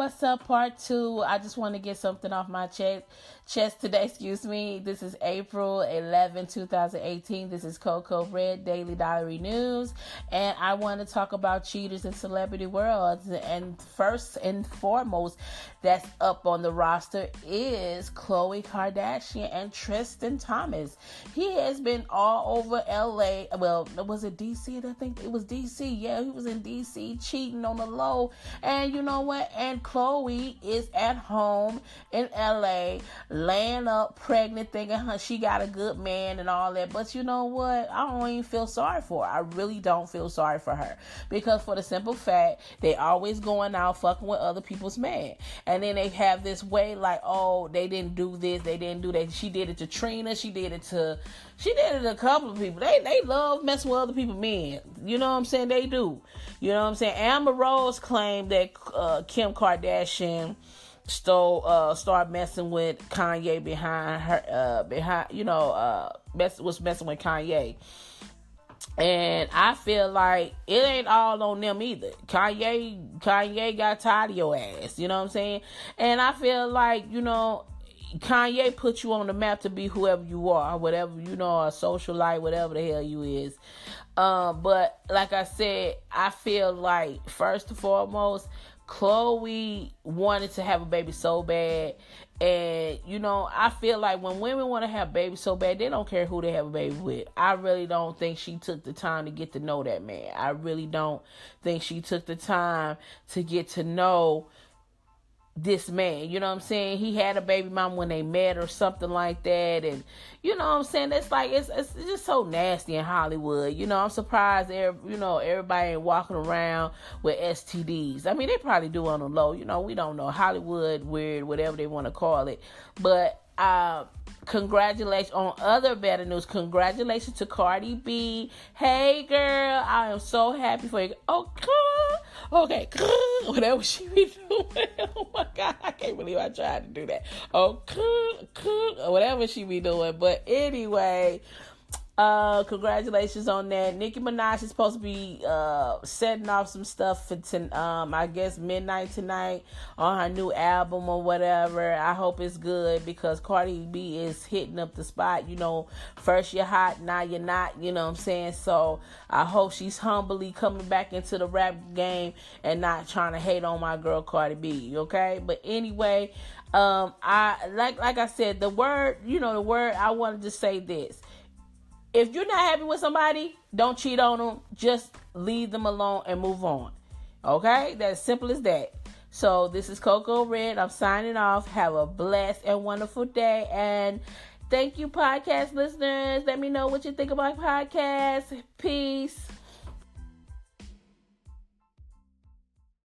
what's up? Part two. I just want to get something off my chest chest today. Excuse me. This is April 11, 2018. This is Coco Red Daily Diary News, and I want to talk about cheaters in celebrity worlds. And first and foremost, that's up on the roster is Khloe Kardashian and Tristan Thompson. He has been all over LA. Well, was it DC? I think it was DC. Yeah, he was in DC cheating on the low. And you know what? And Khloe is at home in LA laying up pregnant, thinking huh, she got a good man and all that. But you know what? I don't even feel sorry for her. I really don't feel sorry for her because for the simple fact they always going out fucking with other people's men, and then they have this way like, oh, they didn't do this, they didn't do that. She did it to Trina, she did it to, she did it to a couple of people. They they love messing with other people's men. You know what I'm saying? They do. You know what I'm saying? Amber Rose claimed that uh, Kim Kardashian stole uh started messing with Kanye behind her uh behind you know uh mess was messing with Kanye. And I feel like it ain't all on them either. Kanye Kanye got tired of your ass, you know what I'm saying? And I feel like, you know, Kanye put you on the map to be whoever you are, whatever you know, a social life, whatever the hell you is. Um, but like I said, I feel like first and foremost, Khloe wanted to have a baby so bad. And, you know, I feel like when women want to have babies so bad, they don't care who they have a baby with. I really don't think she took the time to get to know that man. I really don't think she took the time to get to know this man. You know what I'm saying? He had a baby mom when they met or something like that. And you know what I'm saying? It's like it's it's just so nasty in Hollywood. You know, I'm surprised every, you know, everybody ain't walking around with STDs. I mean, they probably do on the low. You know, we don't know. Hollywood weird, whatever they want to call it. But uh congratulations on other better news. Congratulations to Cardi B. Hey girl, I am so happy for you. Oh, okay, whatever she be doing. Oh my god, I can't believe I tried to do that. Oh, whatever she be doing. But anyway, uh, congratulations on that. Nicki Minaj is supposed to be uh setting off some stuff for ten, um I guess midnight tonight on her new album or whatever. I hope it's good because Cardi B is hitting up the spot. You know, first you're hot, now you're not. You know what I'm saying? So I hope she's humbly coming back into the rap game and not trying to hate on my girl Cardi B. Okay, but anyway, um, I like like I said, the word, you know, the word. I wanted to say this if you're not happy with somebody, don't cheat on them. Just leave them alone and move on. Okay? That's simple as that. So this is Coco Red. I'm signing off. Have a blessed and wonderful day. And thank you, podcast listeners. Let me know what you think about podcasts. Peace.